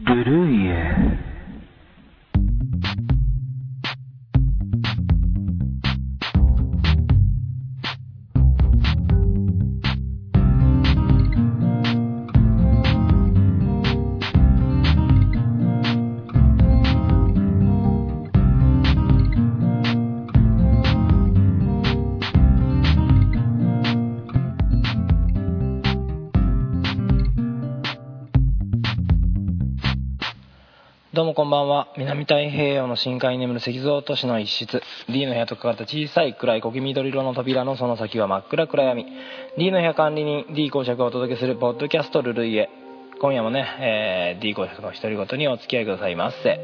ブどうもこんばんは。南太平洋の深海に眠る石像都市の一室。D の部屋と書かれた小さい暗い小黄緑色の扉のその先は真っ暗暗闇。D の部屋管理人 D 公爵をお届けするポッドキャストルルイエ。今夜もね、えー、D 公爵の独り言にお付き合いくださいませ。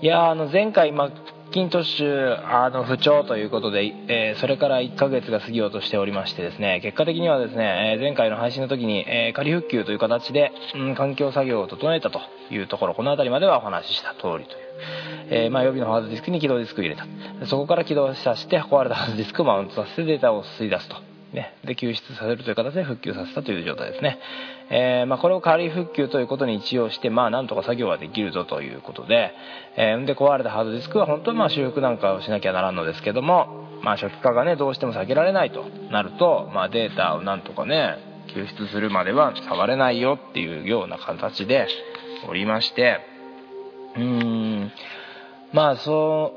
いやあの前回まあキントッシュあの不調ということで、えー、それから1ヶ月が過ぎようとしておりましてですね結果的にはですね、え、前回の配信の時に、えー、仮復旧という形で、うん、環境作業を整えたというところこの辺りまではお話しした通りという、えーまあ、予備のハードディスクに起動ディスクを入れた。そこから起動させて壊れたハードディスクをマウントさせてデータを吸い出すと。ね、で救出させるという形で復旧させたという状態ですね、えー、まあ、これを仮復旧ということに一応してまあなんとか作業はできるぞということで、えー、で壊れたハードディスクは本当にまあ修復なんかをしなきゃならんのですけども、まあ、初期化がねどうしても避けられないとなると、まあ、データをなんとかね救出するまでは触れないよっていうような形でおりましてうーんまあそ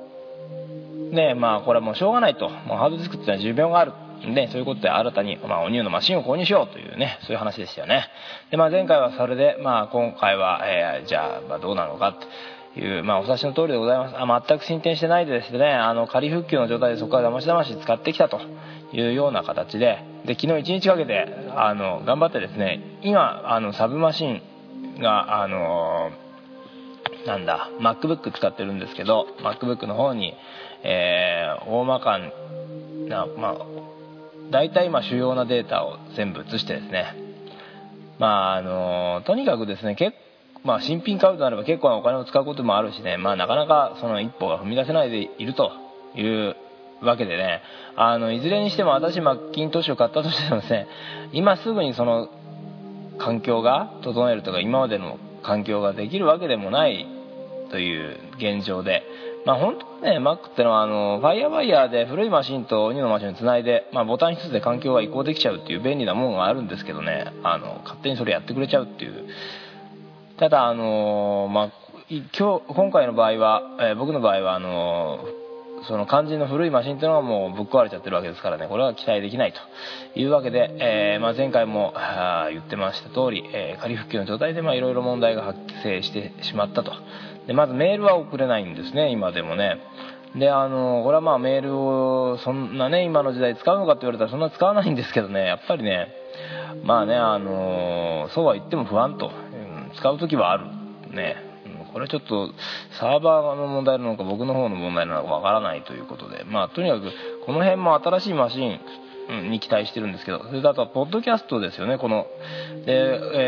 うねまあこれはもうしょうがないと。もうハードディスクっていうのは寿命がある。でそういうことで新たに、まあ、お乳のマシンを購入しようというねそういう話でしたよね。で、まあ、前回はそれで、まあ、今回は、えー、じゃあ、まあ、どうなのかという、まあ、お察しの通りでございます。あ全く進展してないでですね。あの仮復旧の状態でそこからだましだまし使ってきたというような形でで昨日1日かけてあの頑張ってですね今あのサブマシンがあのなんだ MacBook 使ってるんですけど MacBook の方に、えー、大まかな、まあ、大体今主要なデータを全部移してですね。まああのとにかくですね結まあ、新品買うとなれば結構なお金を使うこともあるしね、まあ、なかなかその一歩が踏み出せないでいるというわけでね。あのいずれにしても私マッキントッシュを買ったとしてもですね今すぐにその環境が整えるとか今までの環境ができるわけでもないという現状で。まあ、本当ね Mac ってのはあの Firewire で古いマシンと2のマシンにつないで、まあ、ボタン1つで環境が移行できちゃうっていう便利なものがあるんですけどね。あの勝手にそれやってくれちゃうっていう。ただあのまあ今日今回の場合は、えー、僕の場合はあのその肝心の古いマシンっていうのはもうぶっ壊れちゃってるわけですからね。これは期待できないというわけで、えー、まあ、前回も言ってました通り、えー、仮復旧の状態でいろいろ問題が発生してしまったと。でまずメールは送れないんですね今でもね。であのこれはまあメールをそんなね今の時代使うのかって言われたらそんな使わないんですけどねやっぱりね。まあねあのそうは言っても不安と、うん、使う時はあるね、これはちょっとサーバーの問題なのか僕の方の問題なのかわからないということで。まあとにかくこの辺も新しいマシンに期待してるんですけどそれとあとはポッドキャストですよねこの。で、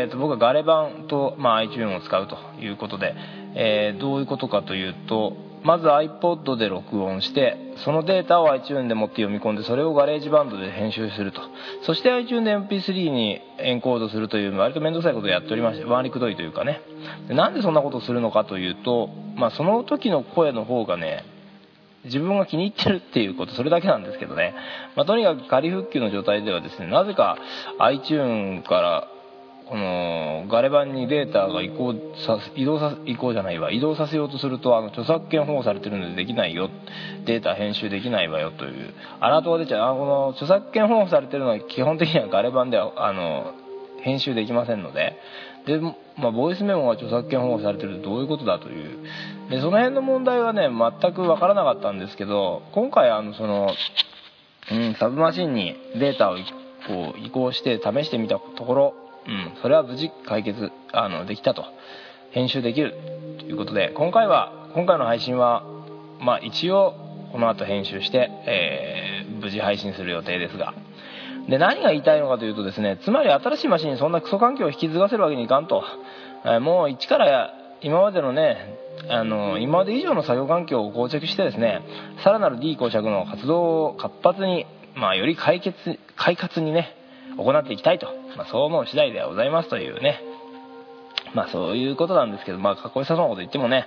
えーと、僕はガレバンと、まあ、iTunes を使うということで、えー、どういうことかというとまず iPod で録音してそのデータを iTunes で持って読み込んでそれを GarageBand で編集すると。そして iTunes で MP3 にエンコードするという割と面倒くさいことをやっておりましてまわりくどいというかね。でなんでそんなことをするのかというと、まあ、その時の声の方がね自分が気に入ってるっていうことそれだけなんですけどね、まあ、とにかく仮復旧の状態ではですねなぜか iTune からこのガレ版にデータが移行さ移動さ移行じゃないわ。移動させようとするとあの著作権保護されてるのでできないよ。データ編集できないわよという。アラートが出ちゃう。あこの著作権保護されてるのは基本的にはガレ版ではあの編集できませんので。で、まあ、ボイスメモが著作権保護されてるとどういうことだという。でその辺の問題はね全く分からなかったんですけど今回あのその、うん、サブマシンにデータをこう移行して試してみたところうん、それは無事解決あのできたと。編集できるということで今回は今回の配信はまあ一応この後編集して、えー、無事配信する予定ですが。で何が言いたいのかというとですねつまり新しいマシンにそんなクソ環境を引き継がせるわけにいかんと、えー、もう一から今までのねあの今まで以上の作業環境を構築してですねさらなる D 公爵の活動を活発に、まあ、より解決快活にね行っていきたいと、まあ、そう思う次第ではございますというねまあそういうことなんですけどまあかっこよさそうなこと言ってもね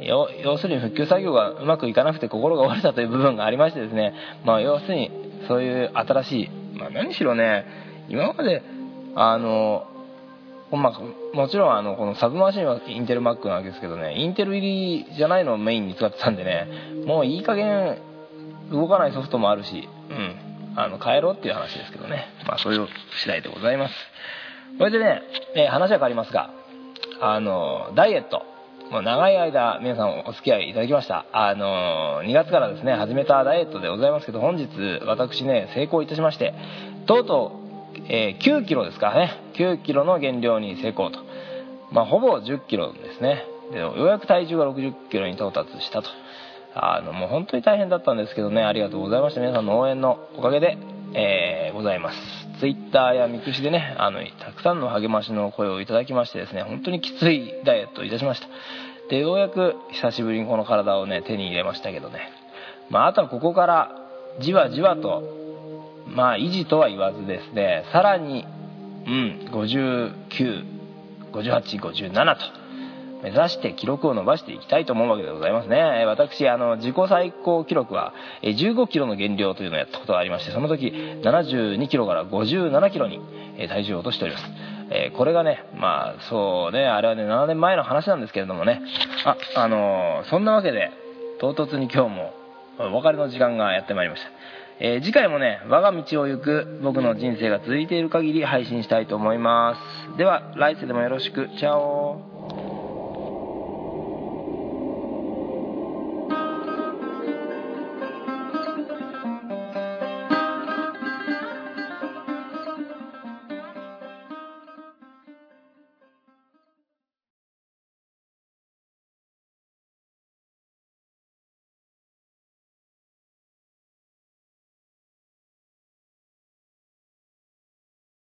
要するに復旧作業がうまくいかなくて心が折れたという部分がありましてですねまあ要するにそういう新しい、まあ、何しろね今まであのまあ、もちろんあのこのサブマシンはインテル Mac なわけですけどねインテル入りじゃないのをメインに使ってたんでねもういい加減動かないソフトもあるしうんあの変えろっていう話ですけどね。まあそういう次第でございます。それでね、えー、話は変わりますがあのダイエット。もう長い間皆さんお付き合いいただきました。あの2月からですね始めたダイエットでございますけど本日私ね成功いたしましてとうとうえー、9キロですからね。9キロの減量に成功と、まあ、ほぼ10キロですね。でようやく体重が60キロに到達したと。あのもう本当に大変だったんですけどね。ありがとうございました。皆さんの応援のおかげで、えー、ございます。ツイッターやミクシでねあのたくさんの励ましの声をいただきましてですね。本当にきついダイエットをいたしました。でようやく久しぶりにこの体をね手に入れましたけどね。まあ、あとはここからじわじわとまあ維持とは言わずですねさらにうん595857と目指して記録を伸ばしていきたいと思うわけでございますね。私あの自己最高記録は15キロの減量というのをやったことがありましてその時72キロから57キロに体重を落としております。えこれがねまあそうねあれはね7年前の話なんですけれどもね。ああのー、そんなわけで唐突に今日もお別れの時間がやってまいりました。えー、次回もね我が道を行く僕の人生が続いている限り配信したいと思います。では来世でもよろしく。チャオ